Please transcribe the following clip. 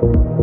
you